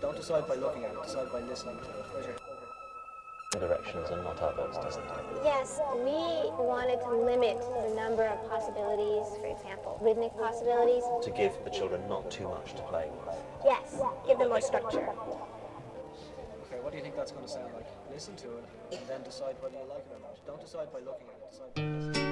Don't decide by looking at it, decide by listening to it. Directions and not others, doesn't it? Yes, we wanted to limit the number of possibilities, for example, rhythmic possibilities. To give the children not too much to play with. Yes, give them more structure. Okay, what do you think that's going to sound like? Listen to it and then decide whether you like it or not. Don't decide by looking at it, decide by listening.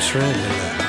Trailer.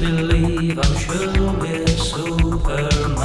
Believe I'm sure we're Superman.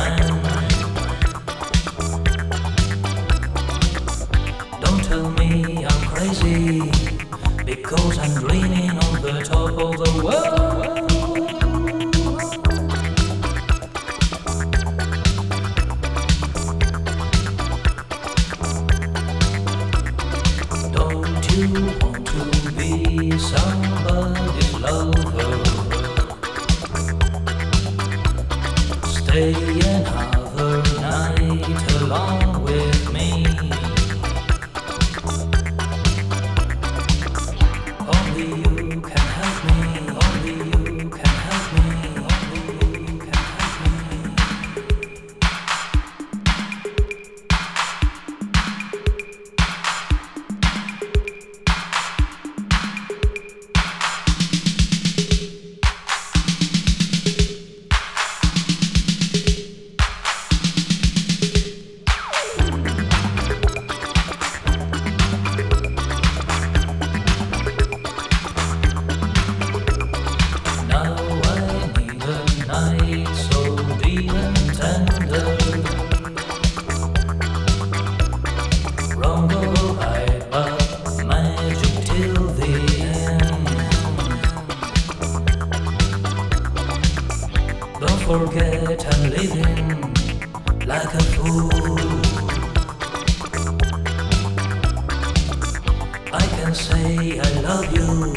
Say I love you,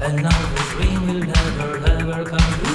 and now the dream will never ever come true.